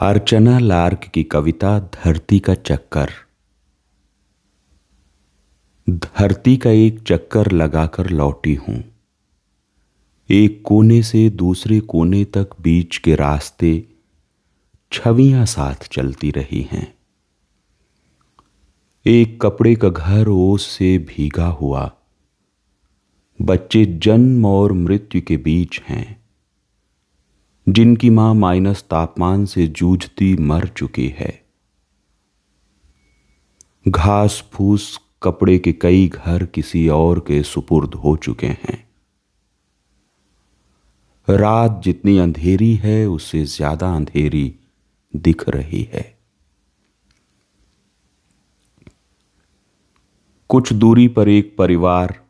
अर्चना lark की कविता धरती का चक्कर। धरती का एक चक्कर लगाकर लौटी हूँ। एक कोने से दूसरे कोने तक बीच के रास्ते छवियाँ साथ चलती रही हैं। एक कपड़े का घर ओस से भीगा हुआ। बच्चे जन्म और मृत्यु के बीच हैं। जिनकी माँ माइनस तापमान से जूझती मर चुकी है। घास फूस कपड़े के कई घर किसी और के सुपुर्द हो चुके हैं। रात जितनी अंधेरी है, उससे ज़्यादा अंधेरी दिख रही है। कुछ दूरी पर एक परिवार,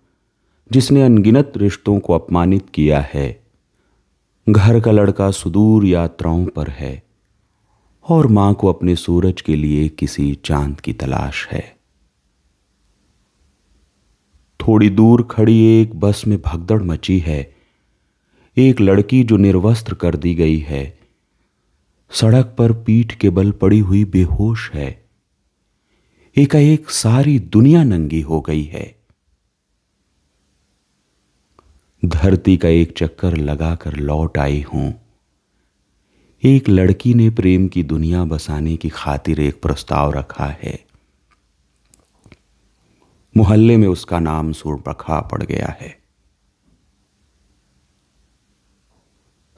जिसने अनगिनत रिश्तों को अपमानित किया है घर का लड़का सुदूर यात्राओं पर है और माँ को अपने सूरज के लिए किसी चाँद की तलाश है। थोड़ी दूर खड़ी एक बस में भगदड़ मची है। एक लड़की जो निर्वस्त्र कर दी गई है। सड़क पर पीठ के बल पड़ी हुई बेहोश है। एकाएक सारी दुनिया नंगी हो गई है। धरती का एक चक्कर लगाकर लौट आई हूँ। एक लड़की ने प्रेम की दुनिया बसाने की खातिर एक प्रस्ताव रखा है। मोहल्ले में उसका नाम सुरपखा पड़ गया है।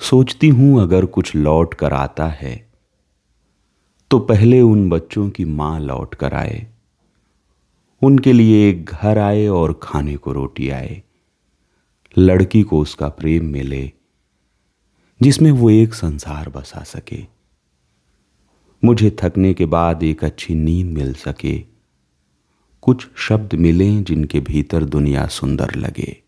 सोचती हूँ अगर कुछ लौट कर आता है तो पहले उन बच्चों की माँ लौट कर आए। उनके लिए एक घर आए और खाने को रोटी आए। लड़की को उसका प्रेम मिले, जिसमें वो एक संसार बसा सके। मुझे थकने के बाद एक अच्छी नींद मिल सके। कुछ शब्द मिलें जिनके भीतर दुनिया सुंदर लगे।